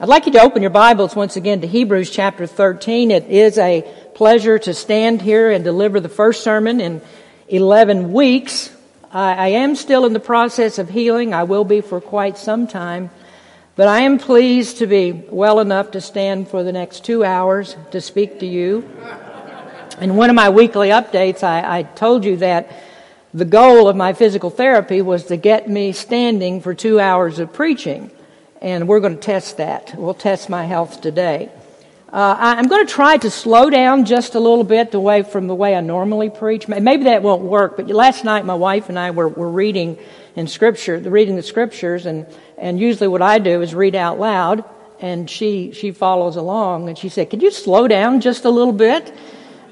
I'd like you to open your Bibles once again to Hebrews chapter 13. It is a pleasure to stand here and deliver the first sermon in 11 weeks. I, am still in the process of healing. I will be for quite some time. But I am pleased to be well enough to stand for the next two hours to speak to you. In one of my weekly updates, I, I told you that the goal of my physical therapy was to get me standing for two hours of preaching and we're going to test that. We'll test my health today. Uh, I'm going to try to slow down just a little bit away from the way I normally preach. Maybe that won't work, but last night my wife and I were, were reading in Scripture, reading the Scriptures, and, and usually what I do is read out loud, and she, she follows along, and she said, Could you slow down just a little bit?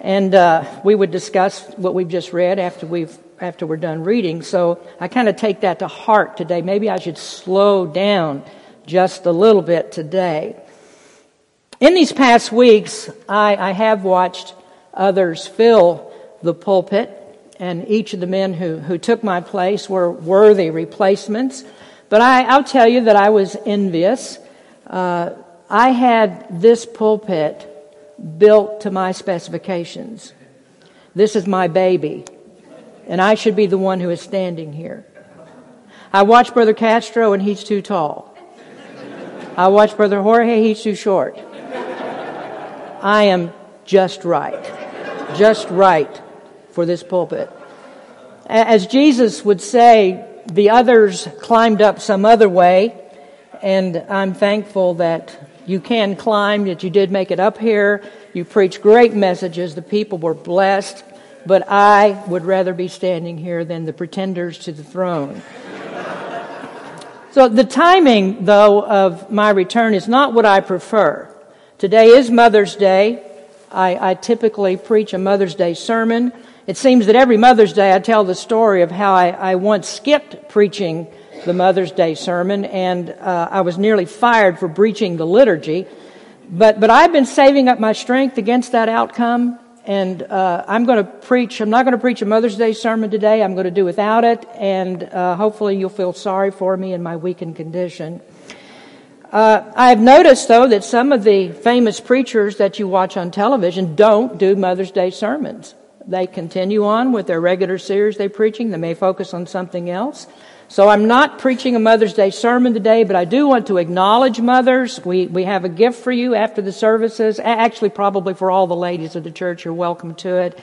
And uh, we would discuss what we've just read after we've after we're done reading. So I kind of take that to heart today. Maybe I should slow down just a little bit today. In these past weeks, I, I have watched others fill the pulpit, and each of the men who, who took my place were worthy replacements. But I, will tell you that I was envious. Uh, I had this pulpit built to my specifications. This is my baby, and I should be the one who is standing here. I watched Brother Castro, and he's too tall. I watch Brother Jorge, he's too short. I am just right. Just right for this pulpit. As Jesus would say, the others climbed up some other way, and I'm thankful that you can climb, that you did make it up here. You preached great messages. The people were blessed, but I would rather be standing here than the pretenders to the throne. So the timing, though, of my return is not what I prefer. Today is Mother's Day. I, I, typically preach a Mother's Day sermon. It seems that every Mother's Day I tell the story of how I, I once skipped preaching the Mother's Day sermon, and uh, I was nearly fired for breaching the liturgy. But, but I've been saving up my strength against that outcome, and uh, I'm going to preach. I'm not going to preach a Mother's Day sermon today. I'm going to do without it, and uh, hopefully you'll feel sorry for me in my weakened condition. Uh, I have noticed, though, that some of the famous preachers that you watch on television don't do Mother's Day sermons. They continue on with their regular series they're preaching. They may focus on something else. So I'm not preaching a Mother's Day sermon today, but I do want to acknowledge mothers. We, we have a gift for you after the services. Actually, probably for all the ladies of the church, you're welcome to it.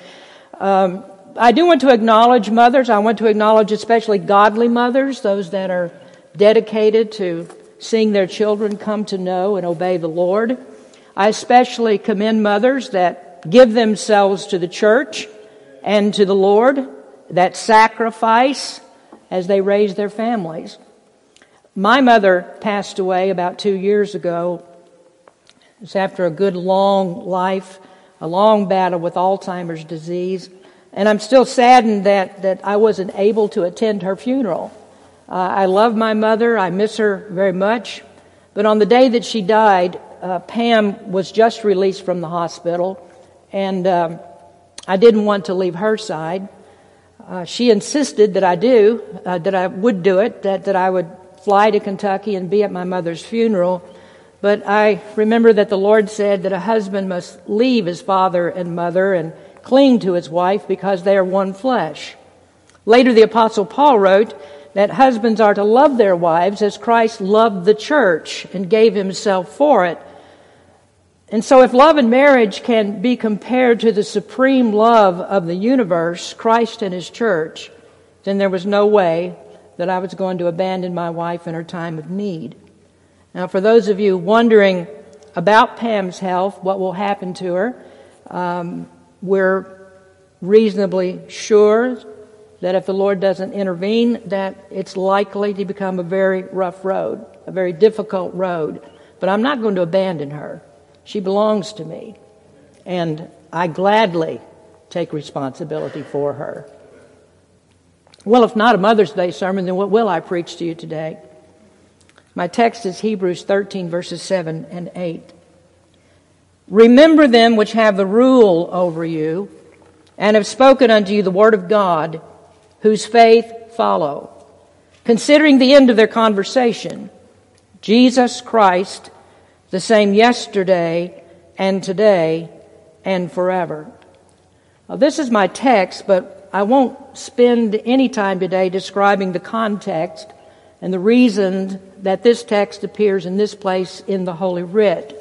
Um, I do want to acknowledge mothers. I want to acknowledge especially godly mothers, those that are dedicated to seeing their children come to know and obey the Lord. I especially commend mothers that give themselves to the church and to the Lord, that sacrifice, as they raised their families. My mother passed away about two years ago. It was after a good long life, a long battle with Alzheimer's disease. And I'm still saddened that, that I wasn't able to attend her funeral. Uh, I love my mother. I miss her very much. But on the day that she died, uh, Pam was just released from the hospital. And um, I didn't want to leave her side. Uh, she insisted that I do, uh, that I would do it, that, that I would fly to Kentucky and be at my mother's funeral. But I remember that the Lord said that a husband must leave his father and mother and cling to his wife because they are one flesh. Later, the Apostle Paul wrote that husbands are to love their wives as Christ loved the church and gave himself for it. And so, if love and marriage can be compared to the supreme love of the universe, Christ and His church, then there was no way that I was going to abandon my wife in her time of need. Now, for those of you wondering about Pam's health, what will happen to her, um, we're reasonably sure that if the Lord doesn't intervene, that it's likely to become a very rough road, a very difficult road. But I'm not going to abandon her. She belongs to me. and I gladly take responsibility for her. Well, if not a Mother's Day sermon, then what will I preach to you today? My text is Hebrews 13, verses 7 and 8. Remember them which have the rule over you, and have spoken unto you the word of God, whose faith follow. Considering the end of their conversation, Jesus Christ, the same yesterday and today and forever. This is my text, but I won't spend any time today describing the context and the reason that this text appears in this place in the Holy Writ.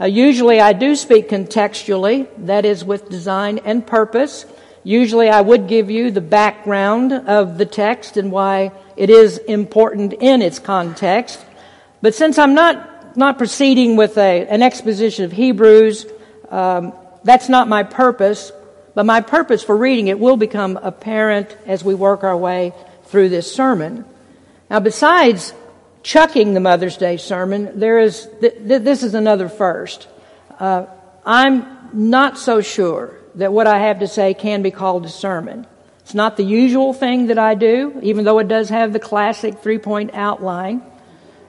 Uh, usually I do speak contextually, that is with design and purpose. Usually I would give you the background of the text and why it is important in its context. But since I'm not, not proceeding with a, an exposition of Hebrews, um, that's not my purpose. But my purpose for reading it will become apparent as we work our way through this sermon. Now, besides chucking the Mother's Day sermon, there is, th- th- this is another first. Uh, I'm not so sure that what I have to say can be called a sermon. It's not the usual thing that I do, even though it does have the classic three point outline.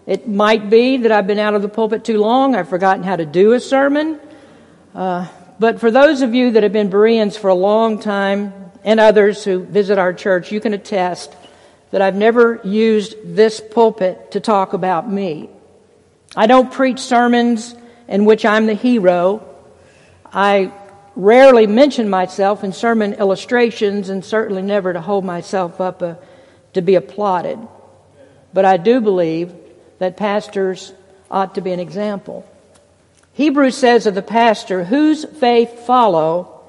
It might be that I've been out of the pulpit too long, I've forgotten how to do a sermon. Uh, but for those of you that have been Bereans for a long time, and others who visit our church, you can attest that I've never used this pulpit to talk about me. I don't preach sermons in which I'm the hero. I rarely mention myself in sermon illustrations and certainly never to hold myself up uh, to be applauded. But I do believe that pastors ought to be an example. Hebrews says of the pastor, whose faith follow,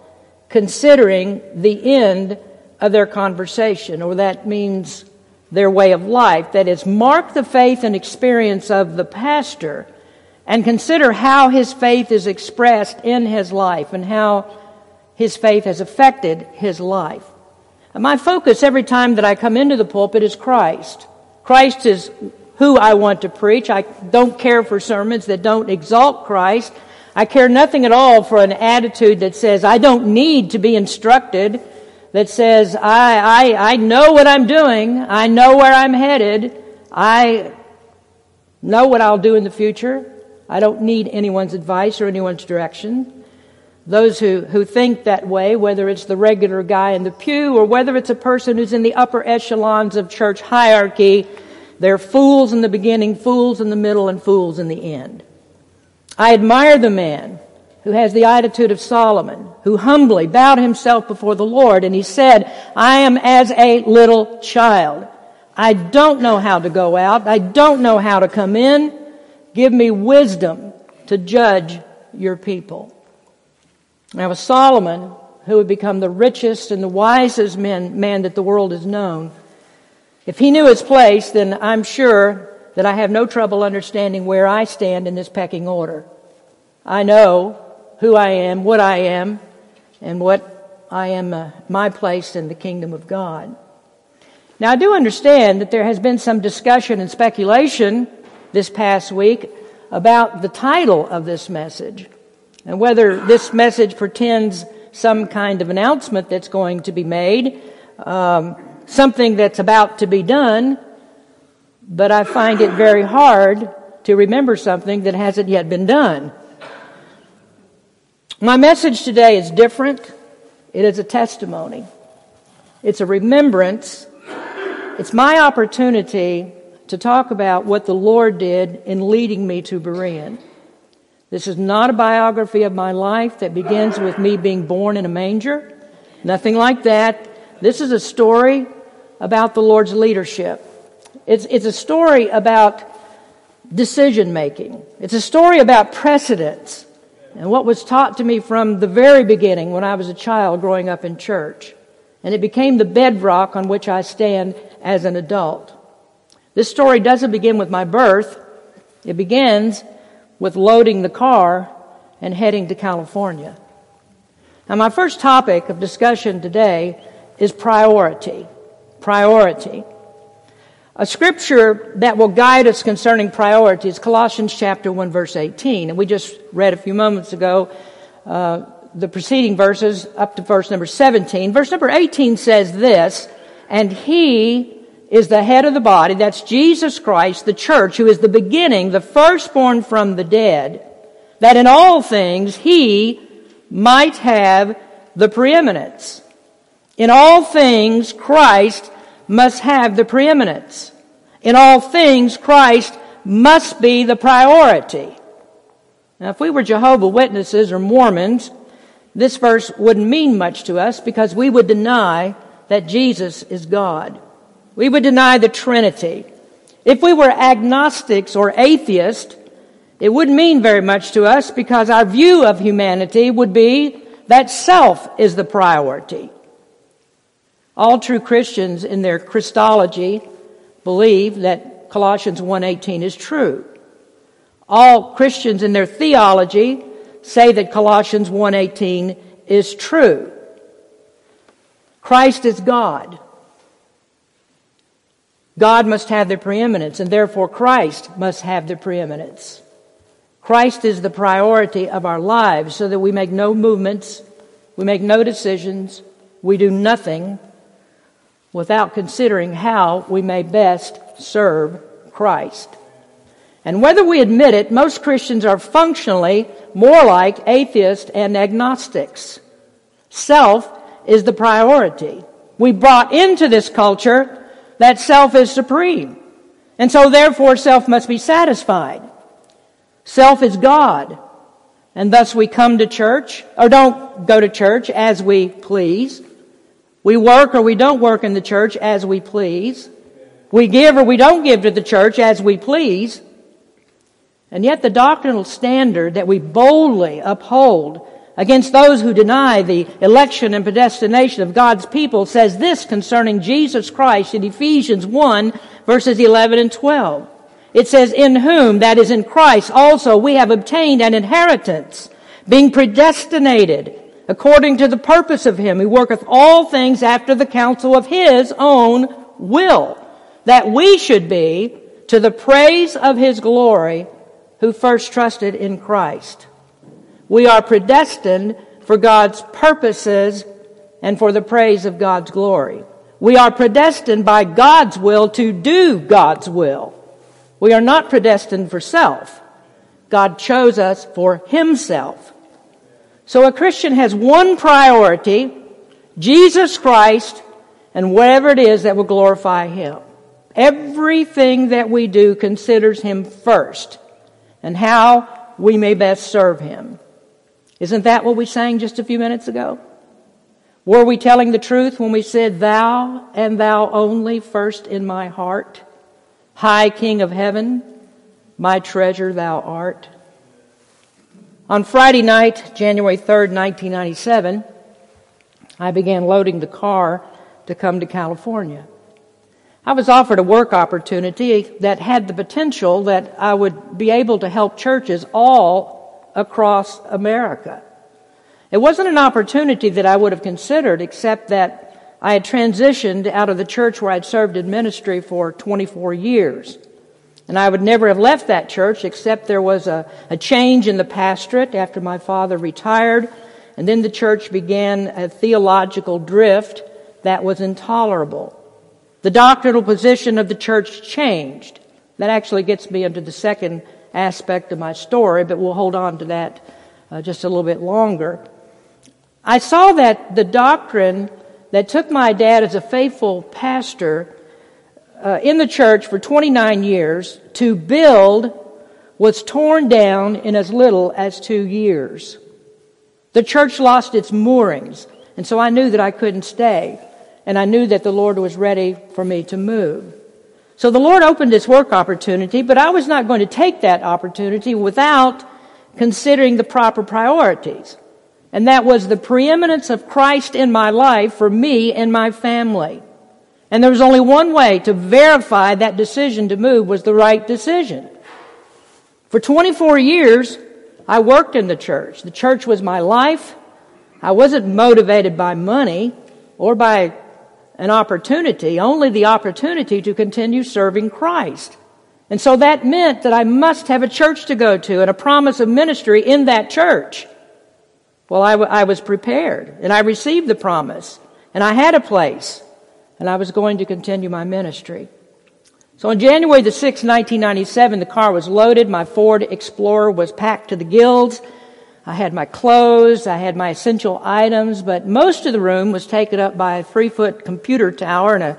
considering the end of their conversation, or that means their way of life. That is, mark the faith and experience of the pastor and consider how his faith is expressed in his life and how his faith has affected his life. And my focus every time that I come into the pulpit is Christ. Christ is who I want to preach. I don't care for sermons that don't exalt Christ. I care nothing at all for an attitude that says I don't need to be instructed that says, I, I, I know what I'm doing. I know where I'm headed. I know what I'll do in the future. I don't need anyone's advice or anyone's direction. Those who, who think that way, whether it's the regular guy in the pew or whether it's a person who's in the upper echelons of church hierarchy, they're fools in the beginning, fools in the middle, and fools in the end. I admire the man who has the attitude of Solomon, who humbly bowed himself before the Lord and he said, I am as a little child. I don't know how to go out. I don't know how to come in. Give me wisdom to judge your people. Now, Solomon, who had become the richest and the wisest man, man that the world has known, if he knew his place, then I'm sure that I have no trouble understanding where I stand in this pecking order. I know who I am, what I am, and what I am, uh, my place in the kingdom of God. Now, I do understand that there has been some discussion and speculation this past week about the title of this message and whether this message pretends some kind of announcement that's going to be made, um, something that's about to be done, but I find it very hard to remember something that hasn't yet been done. My message today is different. It is a testimony. It's a remembrance. It's my opportunity to talk about what the Lord did in leading me to Berean. This is not a biography of my life that begins with me being born in a manger. Nothing like that. This is a story about the Lord's leadership. It's, it's a story about decision making. It's a story about precedence and what was taught to me from the very beginning when I was a child growing up in church. And it became the bedrock on which I stand as an adult. This story doesn't begin with my birth. It begins with loading the car and heading to California. Now, my first topic of discussion today is priority. Priority. A scripture that will guide us concerning priorities, Colossians chapter 1 verse 18. And we just read a few moments ago uh, the preceding verses up to verse number 17. Verse number 18 says this, and he is the head of the body, that's Jesus Christ, the church, who is the beginning, the firstborn from the dead, that in all things he might have the preeminence. In all things, Christ must have the preeminence. In all things, Christ must be the priority. Now, if we were Jehovah Witnesses or Mormons, this verse wouldn't mean much to us because we would deny that Jesus is God. We would deny the Trinity. If we were agnostics or atheists, it wouldn't mean very much to us because our view of humanity would be that self is the priority. All true Christians in their Christology believe that Colossians 1:18 is true. All Christians in their theology say that Colossians 1:18 is true. Christ is God. God must have the preeminence, and therefore Christ must have the preeminence. Christ is the priority of our lives so that we make no movements, we make no decisions, we do nothing without considering how we may best serve Christ. And whether we admit it, most Christians are functionally more like atheists and agnostics. Self is the priority. We brought into this culture that self is supreme. And so therefore self must be satisfied. Self is God. And thus we come to church, or don't go to church as we please. We work or we don't work in the church as we please. We give or we don't give to the church as we please. And yet the doctrinal standard that we boldly uphold against those who deny the election and predestination of God's people says this concerning Jesus Christ in Ephesians 1 verses 11 and 12. It says, in whom, that is in Christ, also we have obtained an inheritance, being predestinated according to the purpose of him who worketh all things after the counsel of his own will, that we should be to the praise of his glory who first trusted in Christ. We are predestined for God's purposes and for the praise of God's glory. We are predestined by God's will to do God's will. We are not predestined for self. God chose us for Himself. So a Christian has one priority, Jesus Christ, and whatever it is that will glorify Him. Everything that we do considers Him first and how we may best serve Him. Isn't that what we sang just a few minutes ago? Were we telling the truth when we said, Thou and Thou only first in my heart? High King of heaven, my treasure Thou art. On Friday night, January 3rd, 1997, I began loading the car to come to California. I was offered a work opportunity that had the potential that I would be able to help churches all across America. It wasn't an opportunity that I would have considered except that I had transitioned out of the church where I'd served in ministry for 24 years. And I would never have left that church except there was a, a change in the pastorate after my father retired. And then the church began a theological drift that was intolerable. The doctrinal position of the church changed. That actually gets me into the second aspect of my story, but we'll hold on to that uh, just a little bit longer. I saw that the doctrine that took my dad as a faithful pastor uh, in the church for 29 years to build was torn down in as little as two years. The church lost its moorings, and so I knew that I couldn't stay and I knew that the Lord was ready for me to move. So the Lord opened this work opportunity, but I was not going to take that opportunity without considering the proper priorities. And that was the preeminence of Christ in my life for me and my family. And there was only one way to verify that decision to move was the right decision. For 24 years, I worked in the church. The church was my life. I wasn't motivated by money or by an opportunity, only the opportunity to continue serving Christ. And so that meant that I must have a church to go to and a promise of ministry in that church. Well, I, w- I was prepared and I received the promise and I had a place and I was going to continue my ministry. So on January the 6th, 1997, the car was loaded. My Ford Explorer was packed to the gills. I had my clothes, I had my essential items, but most of the room was taken up by a three foot computer tower and a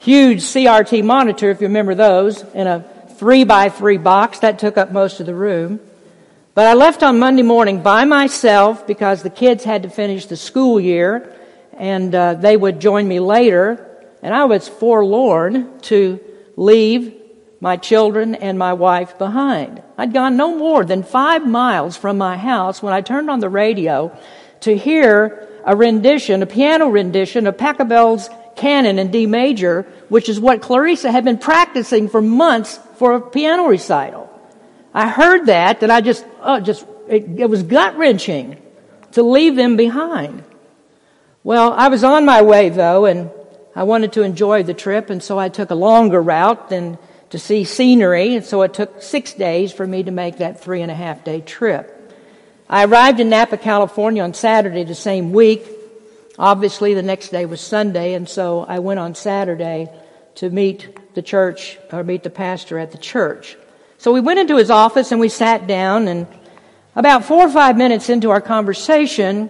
huge CRT monitor, if you remember those, in a three by three box. That took up most of the room. But I left on Monday morning by myself because the kids had to finish the school year and uh, they would join me later. And I was forlorn to leave my children and my wife behind. I'd gone no more than five miles from my house when I turned on the radio to hear a rendition, a piano rendition of Pachelbel's Canon in D major, which is what Clarissa had been practicing for months for a piano recital. I heard that, and I just, oh, just, it, it was gut wrenching to leave them behind. Well, I was on my way though, and I wanted to enjoy the trip, and so I took a longer route than to see scenery, and so it took six days for me to make that three and a half day trip. I arrived in Napa, California on Saturday the same week. Obviously, the next day was Sunday, and so I went on Saturday to meet the church, or meet the pastor at the church. So we went into his office and we sat down, and about four or five minutes into our conversation,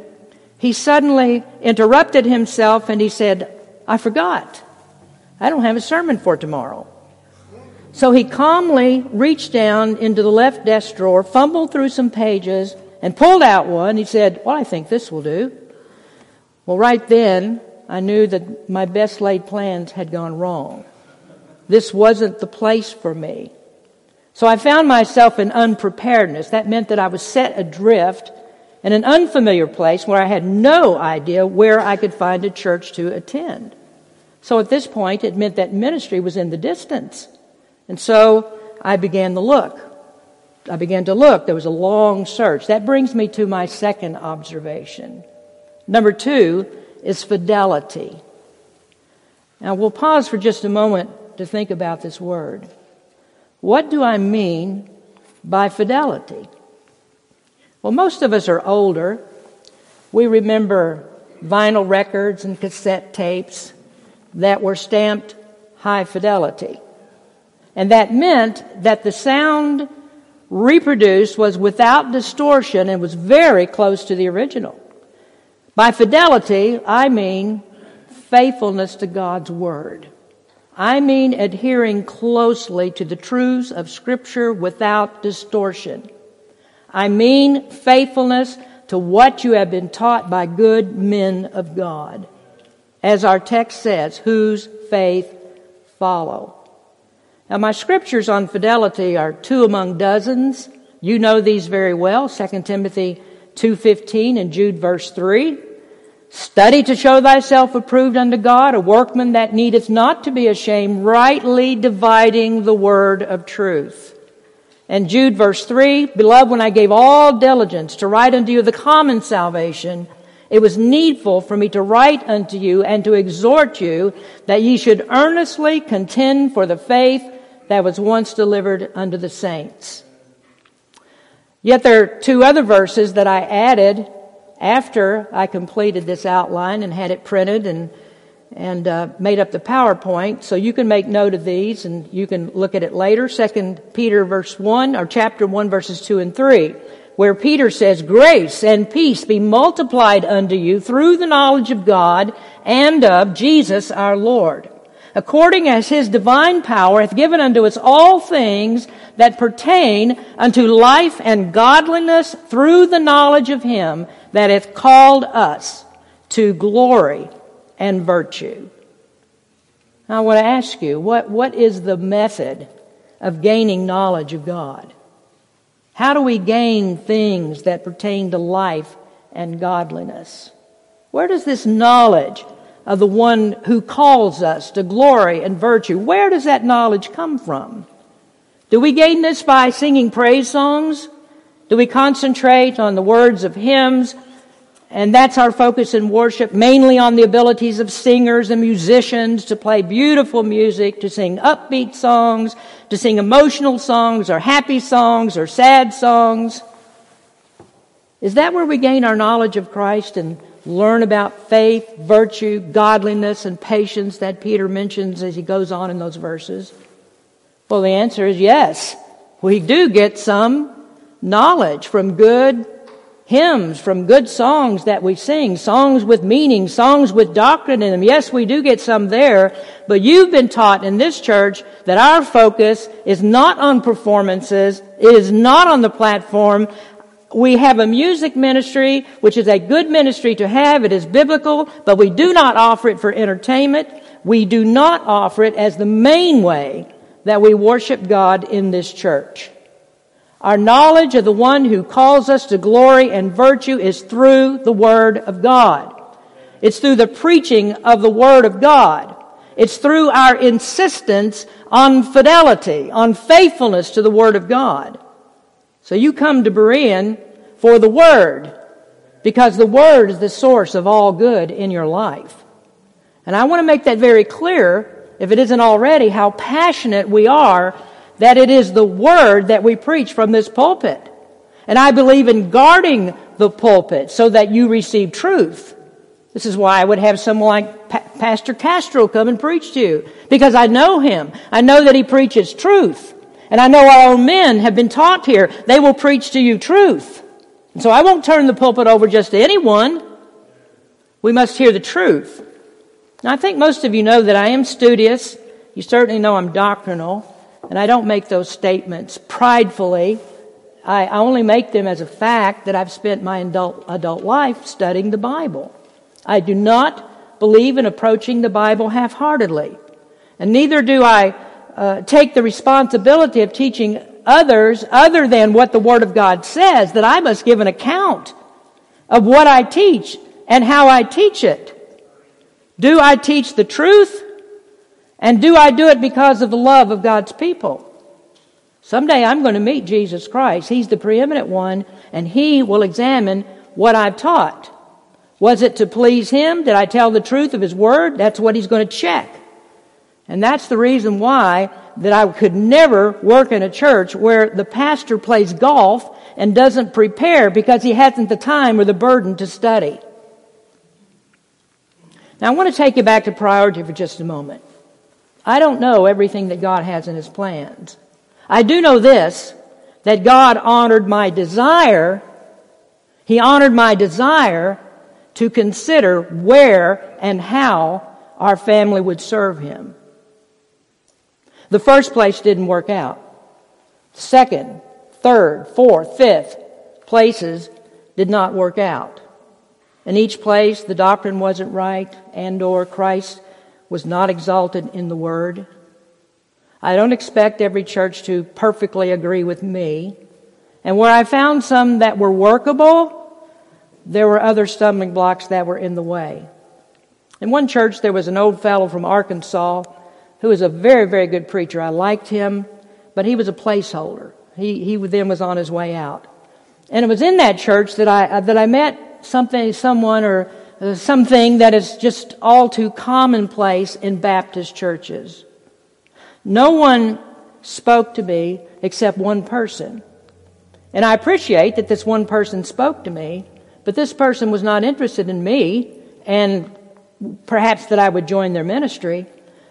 he suddenly interrupted himself and he said, I forgot. I don't have a sermon for tomorrow. So he calmly reached down into the left desk drawer, fumbled through some pages, and pulled out one. He said, Well, I think this will do. Well, right then, I knew that my best laid plans had gone wrong. This wasn't the place for me. So I found myself in unpreparedness. That meant that I was set adrift in an unfamiliar place where I had no idea where I could find a church to attend. So at this point, it meant that ministry was in the distance. And so I began to look. I began to look. There was a long search. That brings me to my second observation. Number two is fidelity. Now we'll pause for just a moment to think about this word. What do I mean by fidelity? Well, most of us are older. We remember vinyl records and cassette tapes that were stamped high fidelity. And that meant that the sound reproduced was without distortion and was very close to the original. By fidelity, I mean faithfulness to God's Word. I mean adhering closely to the truths of Scripture without distortion. I mean faithfulness to what you have been taught by good men of God. As our text says, whose faith follow. Now my scriptures on fidelity are two among dozens. You know these very well, 2 Timothy 2.15 and Jude verse 3. Study to show thyself approved unto God, a workman that needeth not to be ashamed, rightly dividing the word of truth. And Jude verse 3, Beloved, when I gave all diligence to write unto you the common salvation, it was needful for me to write unto you and to exhort you that ye should earnestly contend for the faith that was once delivered unto the saints. Yet there are two other verses that I added after I completed this outline and had it printed and and uh, made up the PowerPoint. So you can make note of these and you can look at it later. Second Peter verse one or chapter one verses two and three, where Peter says, "Grace and peace be multiplied unto you through the knowledge of God and of Jesus our Lord." According as his divine power hath given unto us all things that pertain unto life and godliness through the knowledge of him that hath called us to glory and virtue. I want to ask you, what, what is the method of gaining knowledge of God? How do we gain things that pertain to life and godliness? Where does this knowledge of the one who calls us to glory and virtue, where does that knowledge come from? Do we gain this by singing praise songs? Do we concentrate on the words of hymns and that's our focus in worship, mainly on the abilities of singers and musicians to play beautiful music, to sing upbeat songs, to sing emotional songs or happy songs or sad songs. Is that where we gain our knowledge of Christ and learn about faith, virtue, godliness, and patience that Peter mentions as he goes on in those verses? Well, the answer is yes. We do get some knowledge from good hymns, from good songs that we sing, songs with meaning, songs with doctrine in them. Yes, we do get some there, but you've been taught in this church that our focus is not on performances, it is not on the platform. We have a music ministry, which is a good ministry to have. It is biblical, but we do not offer it for entertainment. We do not offer it as the main way that we worship God in this church. Our knowledge of the one who calls us to glory and virtue is through the Word of God. It's through the preaching of the Word of God. It's through our insistence on fidelity, on faithfulness to the Word of God. So you come to Berean for the Word, because the Word is the source of all good in your life. And I want to make that very clear, if it isn't already, how passionate we are that it is the Word that we preach from this pulpit. And I believe in guarding the pulpit so that you receive truth. This is why I would have someone like pa- Pastor Castro come and preach to you. Because I know him. I know that he preaches truth. And I know our own men have been taught here. They will preach to you truth. And so I won't turn the pulpit over just to anyone. We must hear the truth. Now I think most of you know that I am studious. You certainly know I'm doctrinal. And I don't make those statements pridefully. I only make them as a fact that I've spent my adult, adult life studying the Bible. I do not believe in approaching the Bible half-heartedly. And neither do I uh, take the responsibility of teaching others other than what the Word of God says, that I must give an account of what I teach and how I teach it. Do I teach the truth? And do I do it because of the love of God's people? Someday I'm going to meet Jesus Christ. He's the preeminent one, and He will examine what I've taught. Was it to please Him? Did I tell the truth of His Word? That's what He's going to check. And that's the reason why that I could never work in a church where the pastor plays golf and doesn't prepare because he hasn't the time or the burden to study. Now I want to take you back to priority for just a moment. I don't know everything that God has in his plans. I do know this, that God honored my desire. He honored my desire to consider where and how our family would serve him. The first place didn't work out. Second, third, fourth, fifth places did not work out. In each place, the doctrine wasn't right and or Christ was not exalted in the word. I don't expect every church to perfectly agree with me. And where I found some that were workable, there were other stumbling blocks that were in the way. In one church, there was an old fellow from Arkansas who was a very, very good preacher. I liked him, but he was a placeholder. He, he then was on his way out. And it was in that church that I, that I met something, someone or Uh, something that is just all too commonplace in Baptist churches. No one spoke to me except one person. And I appreciate that this one person spoke to me, but this person was not interested in me and perhaps that I would join their ministry.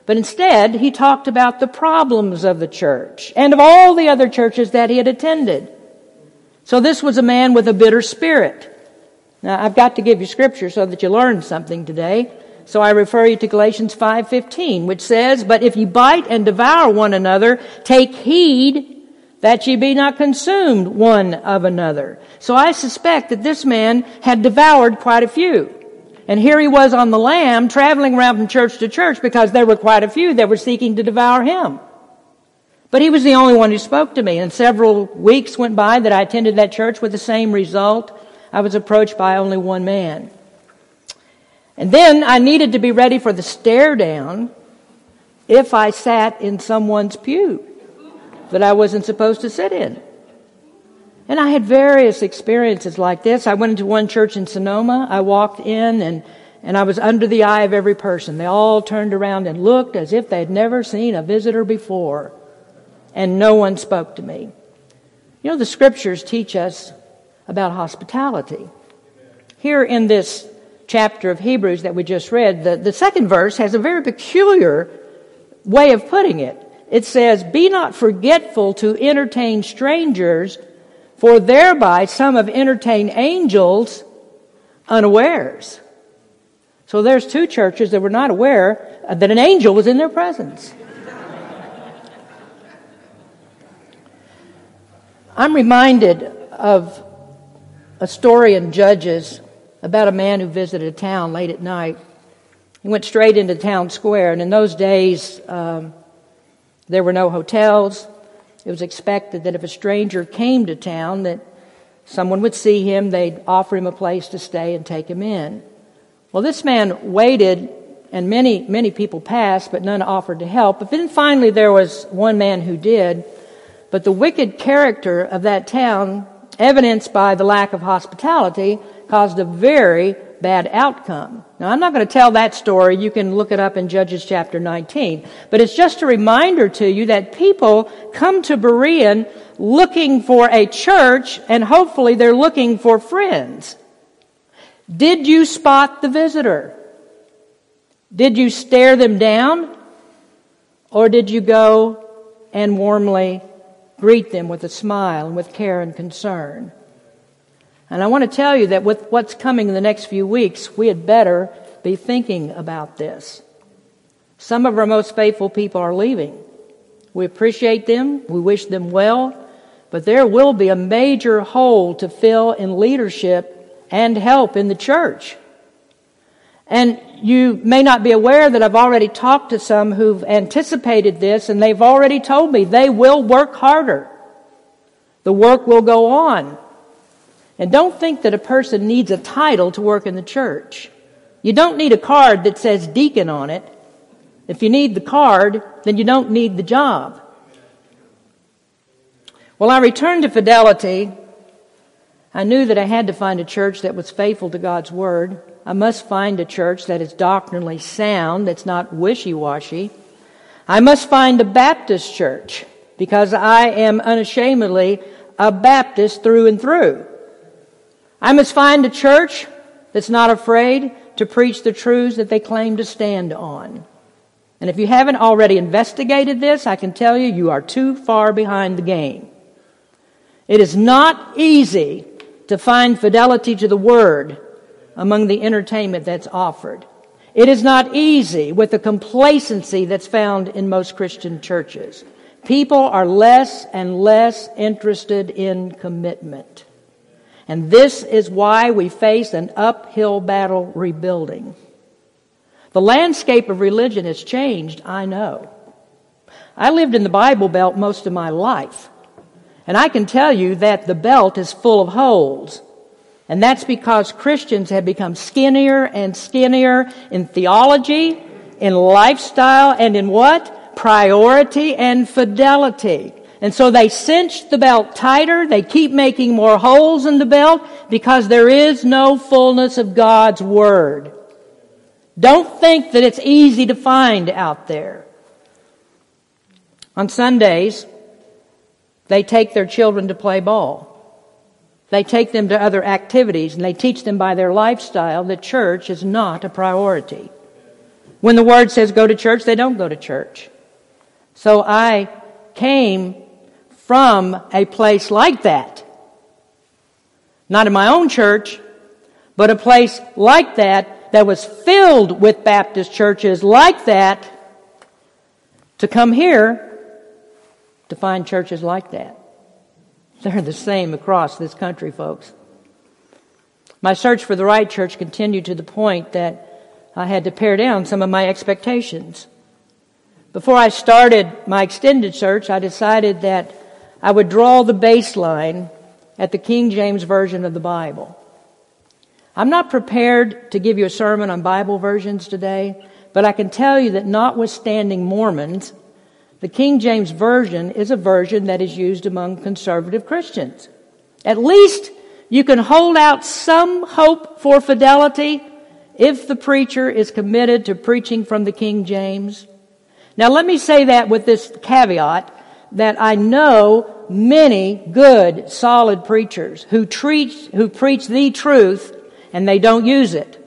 But instead, he talked about the problems of the church and of all the other churches that he had attended. So this was a man with a bitter spirit. Now, I've got to give you scripture so that you learn something today. So I refer you to Galatians 5:15, which says, "But if ye bite and devour one another, take heed that ye be not consumed one of another." So I suspect that this man had devoured quite a few. And here he was on the lam traveling around from church to church because there were quite a few that were seeking to devour him. But he was the only one who spoke to me. And several weeks went by that I attended that church with the same result. I was approached by only one man. And then I needed to be ready for the stare down if I sat in someone's pew that I wasn't supposed to sit in. And I had various experiences like this. I went into one church in Sonoma. I walked in and, and I was under the eye of every person. They all turned around and looked as if they had never seen a visitor before. And no one spoke to me. You know, the scriptures teach us about hospitality. Here in this chapter of Hebrews that we just read, the, the second verse has a very peculiar way of putting it. It says, Be not forgetful to entertain strangers, for thereby some have entertained angels unawares. So there's two churches that were not aware that an angel was in their presence. I'm reminded of a story in Judges about a man who visited a town late at night. He went straight into town square, and in those days, um, there were no hotels. It was expected that if a stranger came to town, that someone would see him, they'd offer him a place to stay and take him in. Well, this man waited, and many, many people passed, but none offered to help. But then finally there was one man who did. But the wicked character of that town, evidenced by the lack of hospitality, caused a very bad outcome. Now, I'm not going to tell that story. You can look it up in Judges chapter 19. But it's just a reminder to you that people come to Berean looking for a church, and hopefully they're looking for friends. Did you spot the visitor? Did you stare them down? Or did you go and warmly greet them with a smile and with care and concern? And I want to tell you that with what's coming in the next few weeks, we had better be thinking about this. Some of our most faithful people are leaving. We appreciate them. We wish them well. But there will be a major hole to fill in leadership and help in the church. And you may not be aware that I've already talked to some who've anticipated this and they've already told me they will work harder. The work will go on. And don't think that a person needs a title to work in the church. You don't need a card that says deacon on it. If you need the card, then you don't need the job. Well, I returned to Fidelity I knew that I had to find a church that was faithful to God's Word. I must find a church that is doctrinally sound, that's not wishy washy. I must find a Baptist church because I am unashamedly a Baptist through and through. I must find a church that's not afraid to preach the truths that they claim to stand on. And if you haven't already investigated this, I can tell you, you are too far behind the game. It is not easy to find fidelity to the Word among the entertainment that's offered. It is not easy with the complacency that's found in most Christian churches. People are less and less interested in commitment. And this is why we face an uphill battle rebuilding. The landscape of religion has changed, I know. I lived in the Bible Belt most of my life. And I can tell you that the belt is full of holes. And that's because Christians have become skinnier and skinnier in theology, in lifestyle, and in what? Priority and fidelity. And so they cinch the belt tighter. They keep making more holes in the belt because there is no fullness of God's Word. Don't think that it's easy to find out there. On Sundays, they take their children to play ball. They take them to other activities and they teach them by their lifestyle that church is not a priority. When the word says go to church, they don't go to church. So I came from a place like that. Not in my own church, but a place like that that was filled with Baptist churches like that to come here to find churches like that. They're the same across this country, folks. My search for the right church continued to the point that I had to pare down some of my expectations. Before I started my extended search, I decided that I would draw the baseline at the King James Version of the Bible. I'm not prepared to give you a sermon on Bible versions today, but I can tell you that notwithstanding Mormons, the King James Version is a version that is used among conservative Christians. At least you can hold out some hope for fidelity if the preacher is committed to preaching from the King James. Now let me say that with this caveat that I know many good, solid preachers who treat, who preach the truth and they don't use it.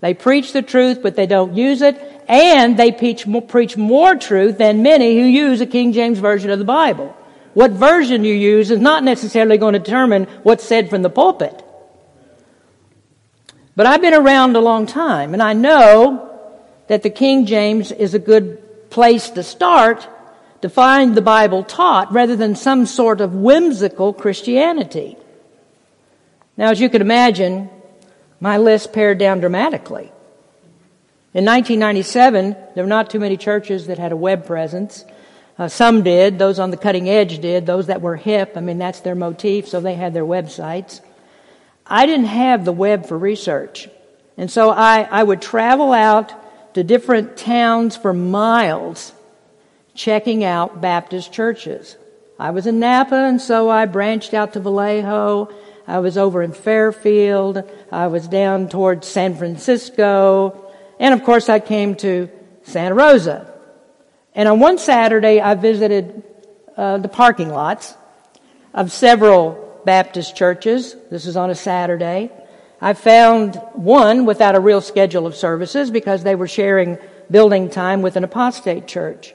They preach the truth, but they don't use it, and they preach, preach more truth than many who use a King James Version of the Bible. What version you use is not necessarily going to determine what's said from the pulpit. But I've been around a long time, and I know that the King James is a good place to start to find the Bible taught rather than some sort of whimsical Christianity. Now, as you can imagine, my list pared down dramatically. In 1997, there were not too many churches that had a web presence. Uh, some did. Those on the cutting edge did. Those that were hip, I mean, that's their motif, so they had their websites. I didn't have the web for research. And so I, I would travel out to different towns for miles checking out Baptist churches. I was in Napa, and so I branched out to Vallejo. I was over in Fairfield. I was down towards San Francisco. And of course, I came to Santa Rosa. And on one Saturday, I visited uh, the parking lots of several Baptist churches. This was on a Saturday. I found one without a real schedule of services because they were sharing building time with an apostate church.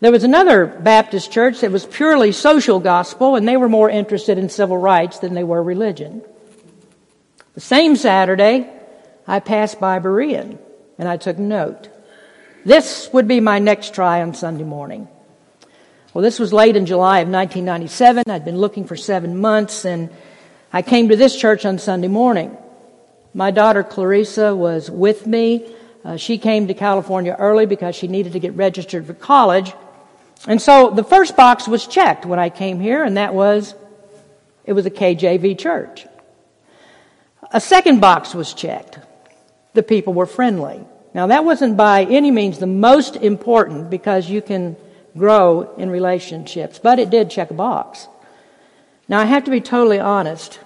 There was another Baptist church that was purely social gospel, and they were more interested in civil rights than they were religion. The same Saturday, I passed by Berean, and I took note. This would be my next try on Sunday morning. Well, this was late in July of 1997. I'd been looking for seven months, and I came to this church on Sunday morning. My daughter Clarissa was with me. Uh, she came to California early because she needed to get registered for college. And so the first box was checked when I came here, and that was it was a KJV church. A second box was checked. The people were friendly. Now, that wasn't by any means the most important because you can grow in relationships, but it did check a box. Now, I have to be totally honest.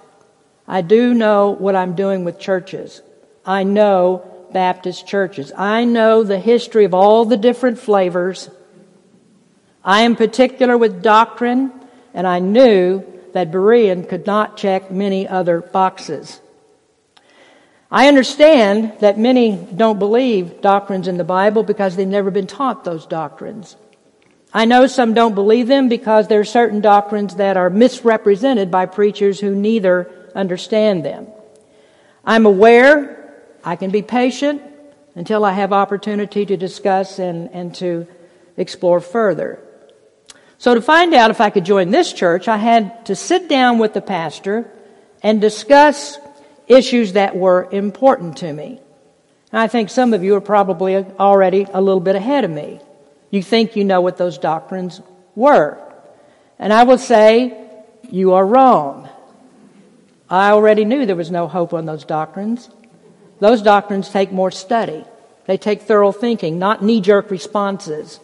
I do know what I'm doing with churches. I know Baptist churches. I know the history of all the different flavors. I am particular with doctrine, and I knew that Berean could not check many other boxes. I understand that many don't believe doctrines in the Bible because they've never been taught those doctrines. I know some don't believe them because there are certain doctrines that are misrepresented by preachers who neither understand them. I'm aware I can be patient until I have opportunity to discuss and, and to explore further. So to find out if I could join this church, I had to sit down with the pastor and discuss issues that were important to me. And I think some of you are probably already a little bit ahead of me. You think you know what those doctrines were. And I will say, you are wrong. I already knew there was no hope on those doctrines. Those doctrines take more study. They take thorough thinking, not knee jerk responses.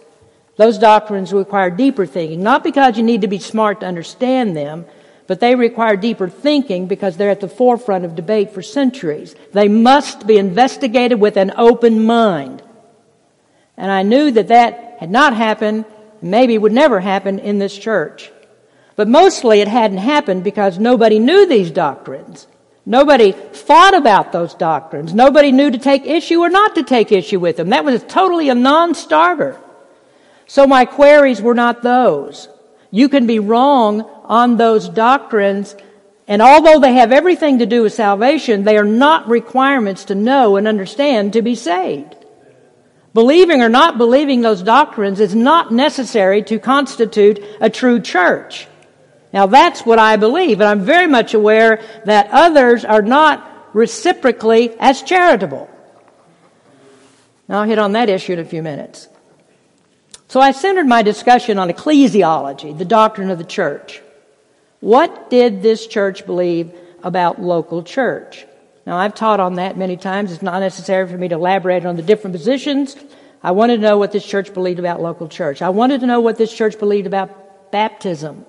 Those doctrines require deeper thinking, not because you need to be smart to understand them, but they require deeper thinking because they're at the forefront of debate for centuries. They must be investigated with an open mind. And I knew that that had not happened, maybe would never happen in this church. But mostly it hadn't happened because nobody knew these doctrines. Nobody thought about those doctrines. Nobody knew to take issue or not to take issue with them. That was totally a non-starter. So my queries were not those. You can be wrong on those doctrines, and although they have everything to do with salvation, they are not requirements to know and understand to be saved. Believing or not believing those doctrines is not necessary to constitute a true church. Now that's what I believe, and I'm very much aware that others are not reciprocally as charitable. Now I'll hit on that issue in a few minutes. So I centered my discussion on ecclesiology, the doctrine of the church. What did this church believe about local church? Now, I've taught on that many times. It's not necessary for me to elaborate on the different positions. I wanted to know what this church believed about local church. I wanted to know what this church believed about baptism.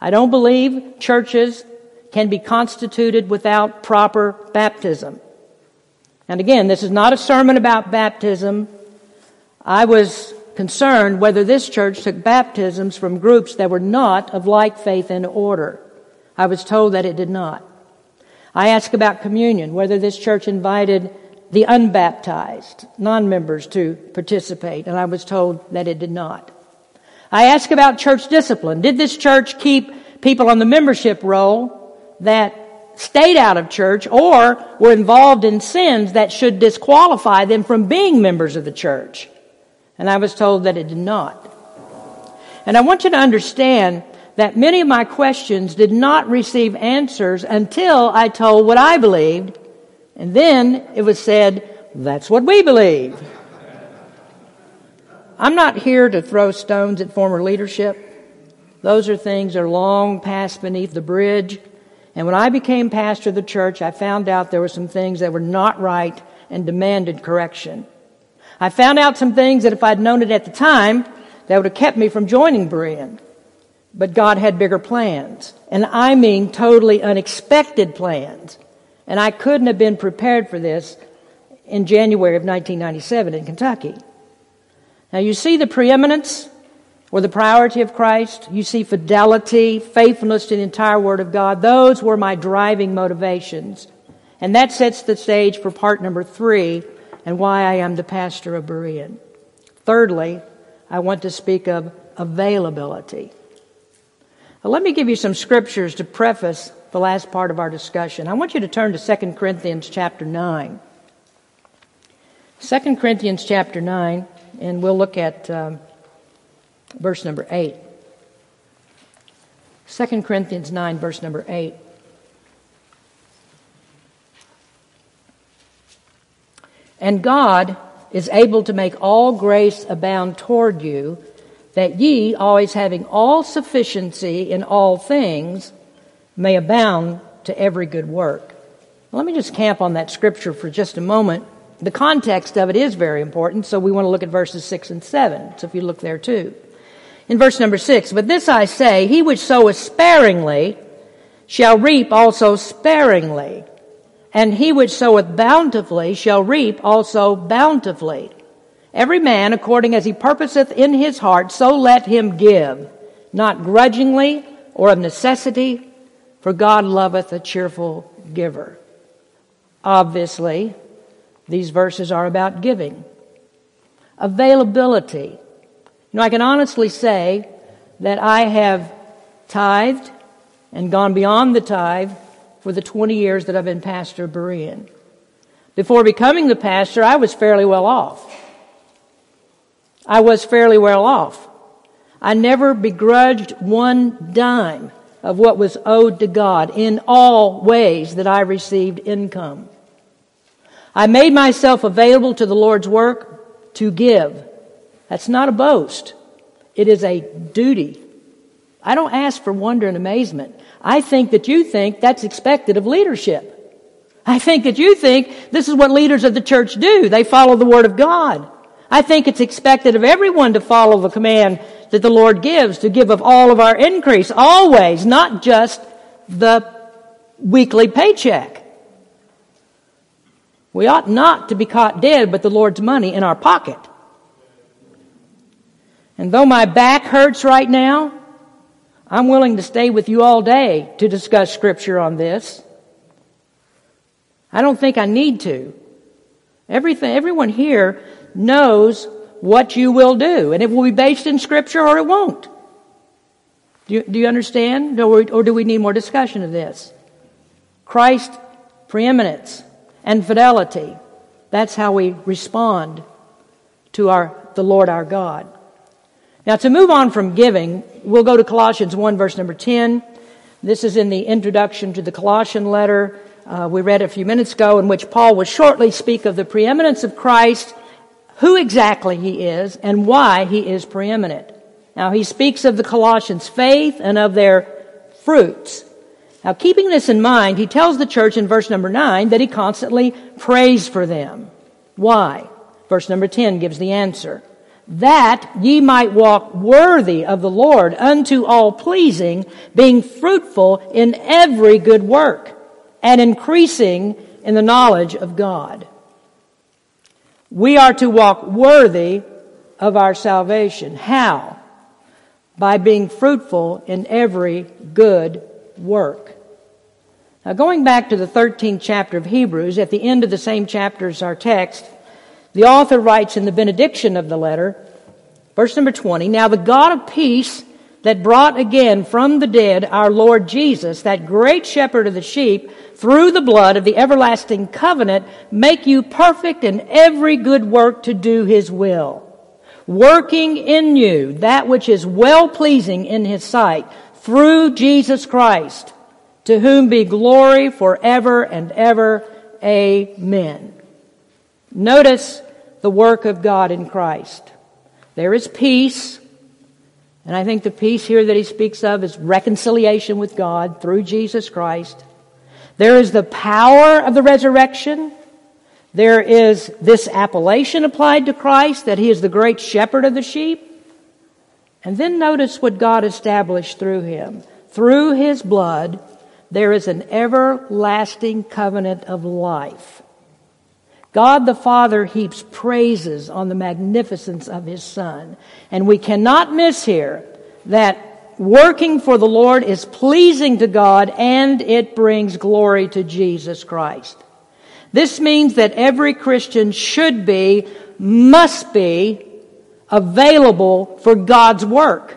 I don't believe churches can be constituted without proper baptism. And again, this is not a sermon about baptism. I was concerned whether this church took baptisms from groups that were not of like faith and order. I was told that it did not. I asked about communion, whether this church invited the unbaptized, non-members to participate, and I was told that it did not. I asked about church discipline. Did this church keep people on the membership roll that stayed out of church or were involved in sins that should disqualify them from being members of the church? And I was told that it did not. And I want you to understand that many of my questions did not receive answers until I told what I believed, and then it was said, that's what we believe. I'm not here to throw stones at former leadership. Those are things that are long past beneath the bridge. And when I became pastor of the church, I found out there were some things that were not right and demanded correction. I found out some things that if I'd known it at the time, that would have kept me from joining Berean. But God had bigger plans. And I mean totally unexpected plans. And I couldn't have been prepared for this in January of 1997 in Kentucky. Now you see the preeminence or the priority of Christ. You see fidelity, faithfulness to the entire Word of God. Those were my driving motivations. And that sets the stage for part number three and why I am the pastor of Berean. Thirdly, I want to speak of availability. Now, let me give you some scriptures to preface the last part of our discussion. I want you to turn to 2 Corinthians chapter 9. 2 Corinthians chapter 9 and we'll look at um, verse number 8. 2 Corinthians 9, verse number 8. And God is able to make all grace abound toward you, that ye, always having all sufficiency in all things, may abound to every good work. Let me just camp on that scripture for just a moment the context of it is very important, so we want to look at verses 6 and 7. So if you look there too. In verse number 6, But this I say, he which soweth sparingly shall reap also sparingly, and he which soweth bountifully shall reap also bountifully. Every man according as he purposeth in his heart, so let him give, not grudgingly or of necessity, for God loveth a cheerful giver. Obviously, these verses are about giving. Availability. You know, I can honestly say that I have tithed and gone beyond the tithe for the 20 years that I've been pastor of Berean. Before becoming the pastor, I was fairly well off. I was fairly well off. I never begrudged one dime of what was owed to God in all ways that I received income. I made myself available to the Lord's work to give. That's not a boast. It is a duty. I don't ask for wonder and amazement. I think that you think that's expected of leadership. I think that you think this is what leaders of the church do. They follow the Word of God. I think it's expected of everyone to follow the command that the Lord gives to give of all of our increase, always, not just the weekly paycheck. We ought not to be caught dead with the Lord's money in our pocket. And though my back hurts right now, I'm willing to stay with you all day to discuss scripture on this. I don't think I need to. Everything, everyone here knows what you will do, and it will be based in scripture or it won't. Do you, do you understand? Or, or do we need more discussion of this? Christ preeminence and fidelity. That's how we respond to our, the Lord our God. Now to move on from giving, we'll go to Colossians 1 verse number 10. This is in the introduction to the Colossian letter uh, we read a few minutes ago in which Paul will shortly speak of the preeminence of Christ, who exactly he is, and why he is preeminent. Now he speaks of the Colossians' faith and of their fruits. Now, keeping this in mind, he tells the church in verse number 9 that he constantly prays for them. Why? Verse number 10 gives the answer. That ye might walk worthy of the Lord unto all pleasing, being fruitful in every good work, and increasing in the knowledge of God. We are to walk worthy of our salvation. How? By being fruitful in every good work. Now, going back to the 13th chapter of Hebrews, at the end of the same chapter as our text, the author writes in the benediction of the letter, verse number 20, Now the God of peace that brought again from the dead our Lord Jesus, that great shepherd of the sheep, through the blood of the everlasting covenant, make you perfect in every good work to do his will. Working in you that which is well pleasing in his sight through Jesus Christ, to whom be glory forever and ever. Amen. Notice the work of God in Christ. There is peace, and I think the peace here that he speaks of is reconciliation with God through Jesus Christ. There is the power of the resurrection. There is this appellation applied to Christ that he is the great shepherd of the sheep. And then notice what God established through him. Through his blood, there is an everlasting covenant of life. God the Father heaps praises on the magnificence of his Son. And we cannot miss here that working for the Lord is pleasing to God and it brings glory to Jesus Christ. This means that every Christian should be, must be, available for God's work.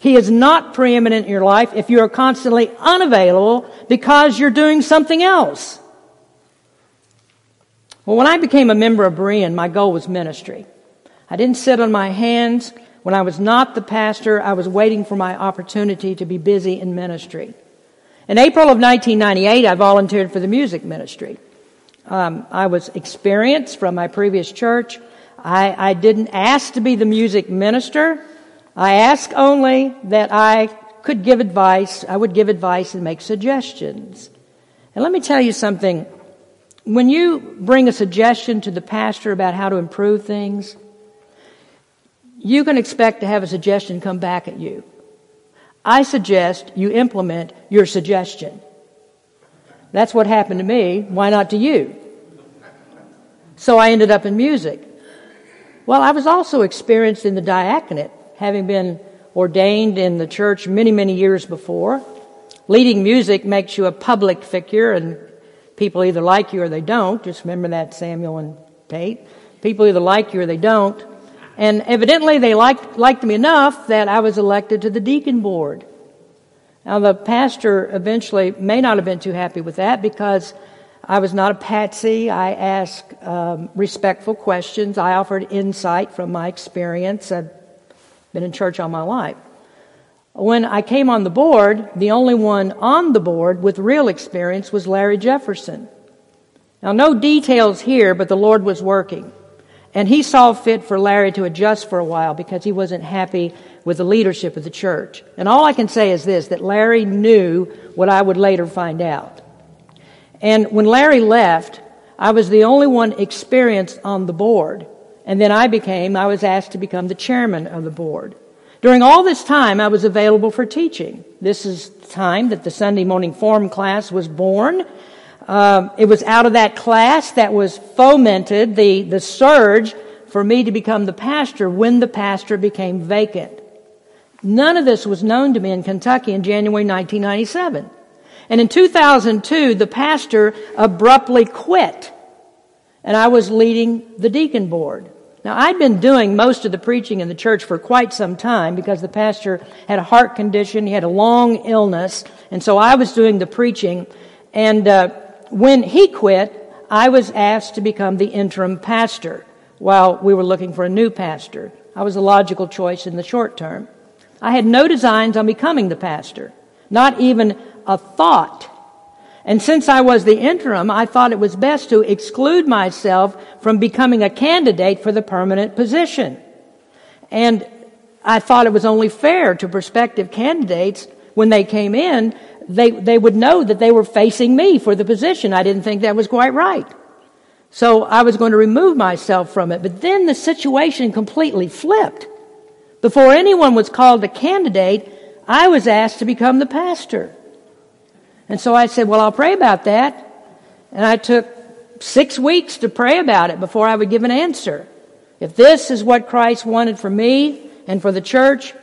He is not preeminent in your life if you are constantly unavailable because you're doing something else. Well, when I became a member of Berean, my goal was ministry. I didn't sit on my hands. When I was not the pastor, I was waiting for my opportunity to be busy in ministry. In April of 1998, I volunteered for the music ministry. Um, I was experienced from my previous church. I, I didn't ask to be the music minister. I asked only that I could give advice. I would give advice and make suggestions. And let me tell you something. When you bring a suggestion to the pastor about how to improve things, you can expect to have a suggestion come back at you. I suggest you implement your suggestion. That's what happened to me. Why not to you? So I ended up in music. Well, I was also experienced in the diaconate, having been ordained in the church many, many years before. Leading music makes you a public figure, and people either like you or they don't. Just remember that, Samuel and Tate. People either like you or they don't. And evidently they liked, liked me enough that I was elected to the deacon board. Now the pastor eventually may not have been too happy with that because I was not a patsy. I asked um, respectful questions. I offered insight from my experience. I've been in church all my life. When I came on the board, the only one on the board with real experience was Larry Jefferson. Now, no details here, but the Lord was working. And he saw fit for Larry to adjust for a while because he wasn't happy with the leadership of the church. And all I can say is this that Larry knew what I would later find out. And when Larry left, I was the only one experienced on the board. And then I became, I was asked to become the chairman of the board. During all this time, I was available for teaching. This is the time that the Sunday morning form class was born. Um, it was out of that class that was fomented the, the surge for me to become the pastor when the pastor became vacant. None of this was known to me in Kentucky in January 1997. And in 2002, the pastor abruptly quit. And I was leading the deacon board. Now, I'd been doing most of the preaching in the church for quite some time because the pastor had a heart condition. He had a long illness. And so I was doing the preaching. And uh, when he quit, I was asked to become the interim pastor while we were looking for a new pastor. I was a logical choice in the short term. I had no designs on becoming the pastor, not even a thought. And since I was the interim, I thought it was best to exclude myself from becoming a candidate for the permanent position. And I thought it was only fair to prospective candidates when they came in they, they would know that they were facing me for the position. I didn't think that was quite right. So I was going to remove myself from it. But then the situation completely flipped. Before anyone was called a candidate, I was asked to become the pastor. And so I said, well, I'll pray about that. And I took six weeks to pray about it before I would give an answer. If this is what Christ wanted for me and for the church,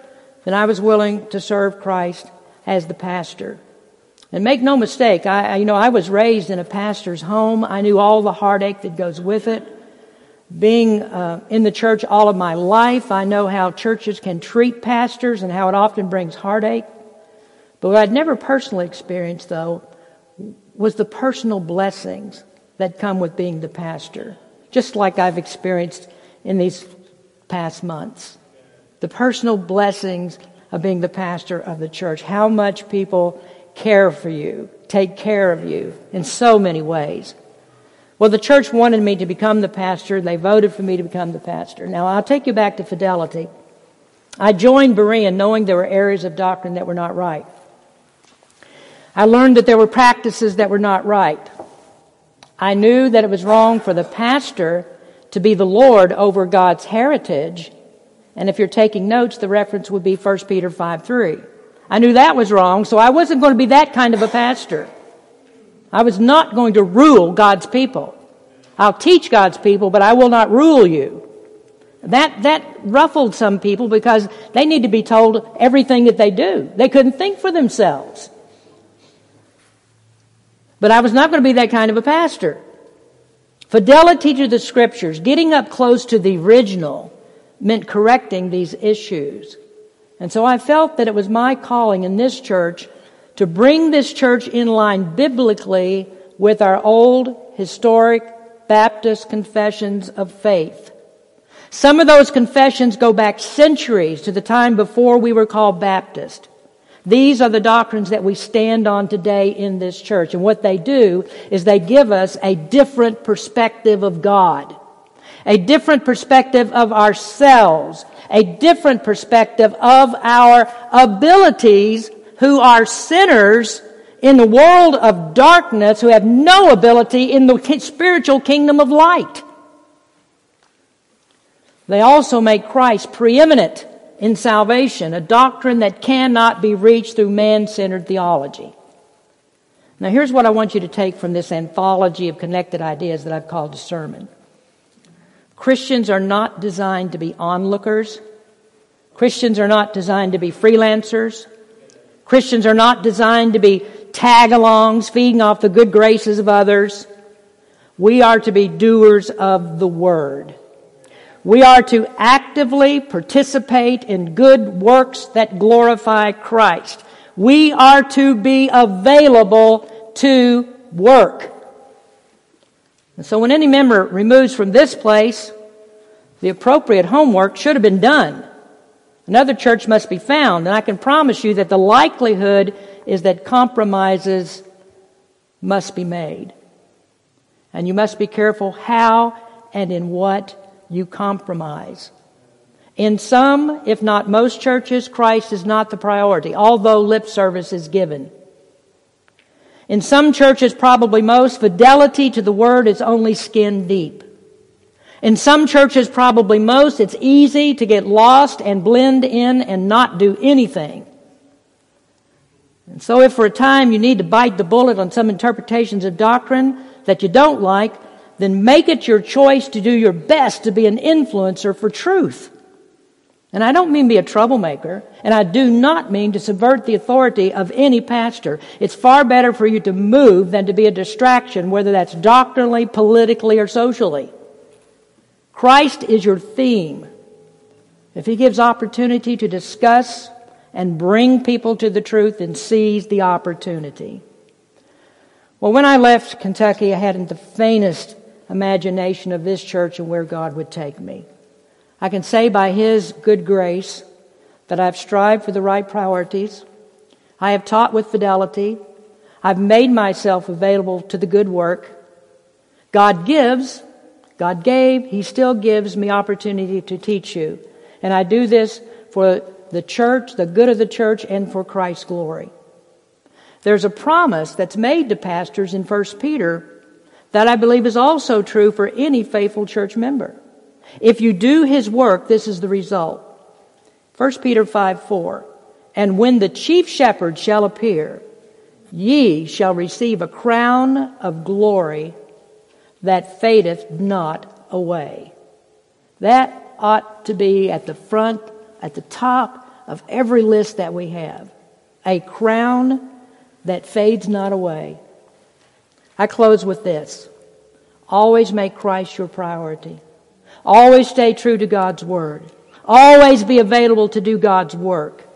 then I was willing to serve Christ as the pastor. And make no mistake, I, you know, I was raised in a pastor's home. I knew all the heartache that goes with it. Being uh, in the church all of my life, I know how churches can treat pastors and how it often brings heartache. But what I'd never personally experienced, though, was the personal blessings that come with being the pastor, just like I've experienced in these past months. The personal blessings of being the pastor of the church, how much people care for you, take care of you in so many ways. Well, the church wanted me to become the pastor. They voted for me to become the pastor. Now, I'll take you back to fidelity. I joined Berean knowing there were areas of doctrine that were not right. I learned that there were practices that were not right. I knew that it was wrong for the pastor to be the Lord over God's heritage. And if you're taking notes, the reference would be 1 Peter 5 3. I knew that was wrong, so I wasn't going to be that kind of a pastor. I was not going to rule God's people. I'll teach God's people, but I will not rule you. That, that ruffled some people because they need to be told everything that they do. They couldn't think for themselves. But I was not going to be that kind of a pastor. Fidelity to the scriptures, getting up close to the original, meant correcting these issues. And so I felt that it was my calling in this church to bring this church in line biblically with our old historic Baptist confessions of faith. Some of those confessions go back centuries to the time before we were called Baptist. These are the doctrines that we stand on today in this church. And what they do is they give us a different perspective of God, a different perspective of ourselves, a different perspective of our abilities who are sinners in the world of darkness who have no ability in the spiritual kingdom of light. They also make Christ preeminent in salvation, a doctrine that cannot be reached through man centered theology. Now, here's what I want you to take from this anthology of connected ideas that I've called a sermon. Christians are not designed to be onlookers. Christians are not designed to be freelancers. Christians are not designed to be tag alongs, feeding off the good graces of others. We are to be doers of the word. We are to actively participate in good works that glorify Christ. We are to be available to work. And so when any member removes from this place, the appropriate homework should have been done. Another church must be found, and I can promise you that the likelihood is that compromises must be made. And you must be careful how and in what you compromise. In some, if not most churches, Christ is not the priority, although lip service is given. In some churches, probably most, fidelity to the word is only skin deep. In some churches, probably most, it's easy to get lost and blend in and not do anything. And so if for a time you need to bite the bullet on some interpretations of doctrine that you don't like, then make it your choice to do your best to be an influencer for truth. And I don't mean be a troublemaker, and I do not mean to subvert the authority of any pastor. It's far better for you to move than to be a distraction, whether that's doctrinally, politically, or socially. Christ is your theme. If he gives opportunity to discuss and bring people to the truth, then seize the opportunity. Well, when I left Kentucky, I hadn't the faintest imagination of this church and where God would take me. I can say by His good grace that I've strived for the right priorities. I have taught with fidelity. I've made myself available to the good work. God gives. God gave. He still gives me opportunity to teach you. And I do this for the church, the good of the church, and for Christ's glory. There's a promise that's made to pastors in 1 Peter that I believe is also true for any faithful church member. If you do his work, this is the result. 1 Peter 5 4. And when the chief shepherd shall appear, ye shall receive a crown of glory that fadeth not away. That ought to be at the front, at the top of every list that we have. A crown that fades not away. I close with this. Always make Christ your priority. Always stay true to God's Word. Always be available to do God's work.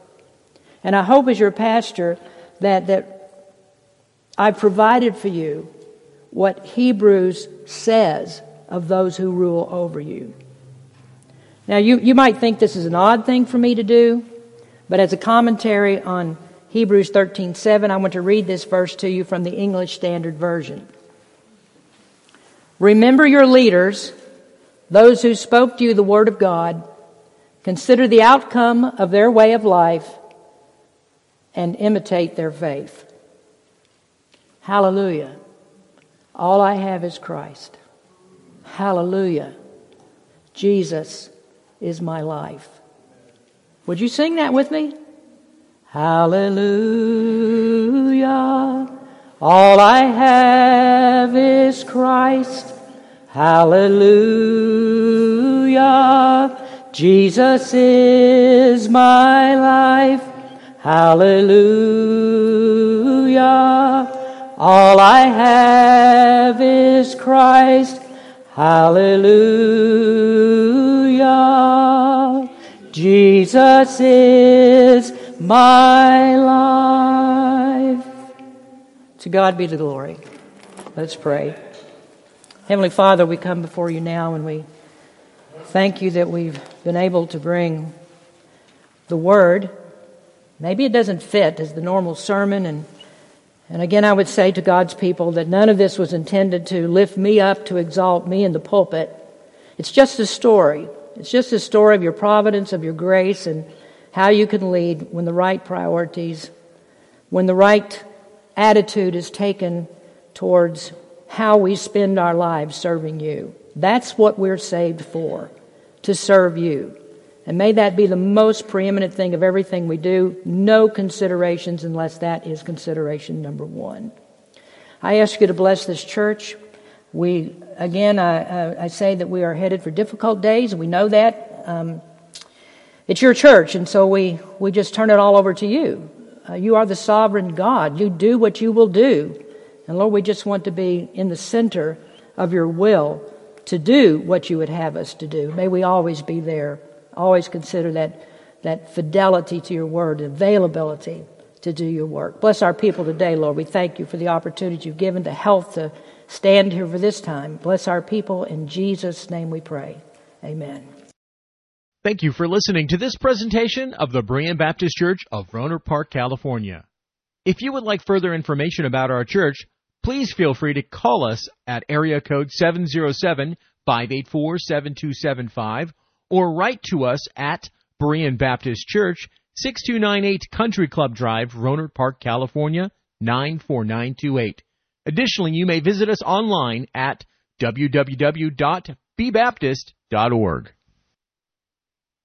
And I hope as your pastor that, that I've provided for you what Hebrews says of those who rule over you. Now, you, you might think this is an odd thing for me to do, but as a commentary on Hebrews 13:7, I want to read this verse to you from the English Standard Version. Remember your leaders, those who spoke to you the word of God. Consider the outcome of their way of life and imitate their faith. Hallelujah. All I have is Christ. Hallelujah. Jesus is my life. Would you sing that with me? Hallelujah. All I have is Christ. Hallelujah. Jesus is my life. Hallelujah. All I have is Christ. Hallelujah. Jesus is my life. To God be the glory. Let's pray. Heavenly Father, we come before you now and we thank you that we've been able to bring the Word. Maybe it doesn't fit as the normal sermon and and again, I would say to God's people that none of this was intended to lift me up, to exalt me in the pulpit. It's just a story. It's just a story of your providence, of your grace, and how you can lead when the right priorities, when the right attitude is taken towards how we spend our lives serving you. That's what we're saved for, to serve you. And may that be the most preeminent thing of everything we do. No considerations unless that is consideration number one. I ask you to bless this church. We, again, I, I say that we are headed for difficult days. We know that. Um, it's your church, and so we, we just turn it all over to you. Uh, you are the sovereign God. You do what you will do. And Lord, we just want to be in the center of your will to do what you would have us to do. May we always be there. Always consider that, that fidelity to your word, availability to do your work. Bless our people today, Lord. We thank you for the opportunity you've given, the health to stand here for this time. Bless our people. In Jesus' name we pray. Amen. Thank you for listening to this presentation of the Berean Baptist Church of Rohnert Park, California. If you would like further information about our church, please feel free to call us at area code 707 584 7275 or write to us at Berean Baptist Church, 6298 Country Club Drive, Rohnert Park, California, 94928. Additionally, you may visit us online at www.bbaptist.org.